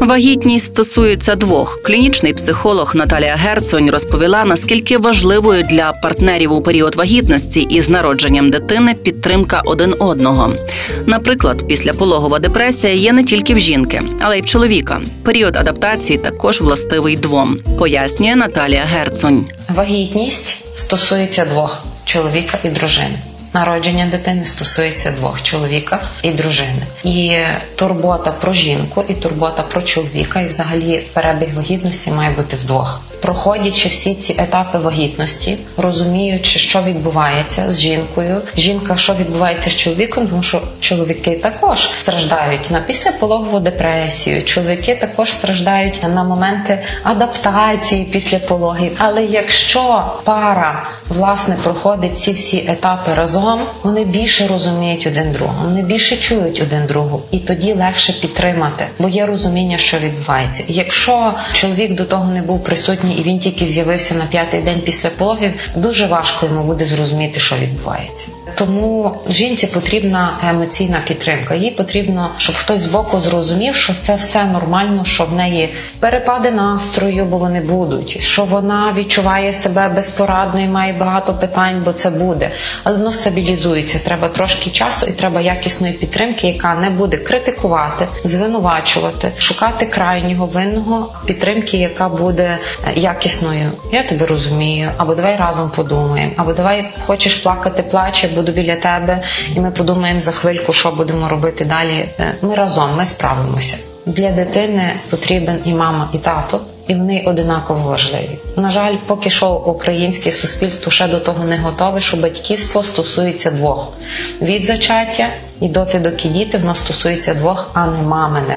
Вагітність стосується двох. Клінічний психолог Наталія Герцонь розповіла, наскільки важливою для партнерів у період вагітності і з народженням дитини підтримка один одного. Наприклад, післяпологова депресія є не тільки в жінки, але й в чоловіка. Період адаптації також властивий двом, пояснює Наталія Герцонь. Вагітність стосується двох чоловіка і дружини. Народження дитини стосується двох чоловіка і дружини. І турбота про жінку, і турбота про чоловіка, і взагалі перебіг вагітності має бути вдвох. Проходячи всі ці етапи вагітності, розуміючи, що відбувається з жінкою, жінка, що відбувається з чоловіком, тому що чоловіки також страждають на післяпологову депресію. Чоловіки також страждають на моменти адаптації після пологів. Але якщо пара власне проходить ці всі етапи разом, вони більше розуміють один другого, вони більше чують один другу, і тоді легше підтримати, бо є розуміння, що відбувається. Якщо чоловік до того не був присутній і він тільки з'явився на п'ятий день після пологів, дуже важко йому буде зрозуміти, що відбувається. Тому жінці потрібна емоційна підтримка. Їй потрібно, щоб хтось збоку зрозумів, що це все нормально, що в неї перепади настрою, бо вони будуть, що вона відчуває себе безпорадно і має багато питань, бо це буде. Але воно стабілізується. Треба трошки часу і треба якісної підтримки, яка не буде критикувати, звинувачувати, шукати крайнього винного підтримки, яка буде якісною. Я тебе розумію, або давай разом подумаємо, або давай хочеш плакати, плач, я буду біля тебе, і ми подумаємо за хвильку, що будемо робити далі. Е, Ми разом, ми справимося. Для дитини потрібен і мама, і тато, і вони одинаково важливі. На жаль, поки що українське суспільство ще до того не готове, що батьківство стосується двох від зачаття і доти доки діти воно стосується двох, а не мамине.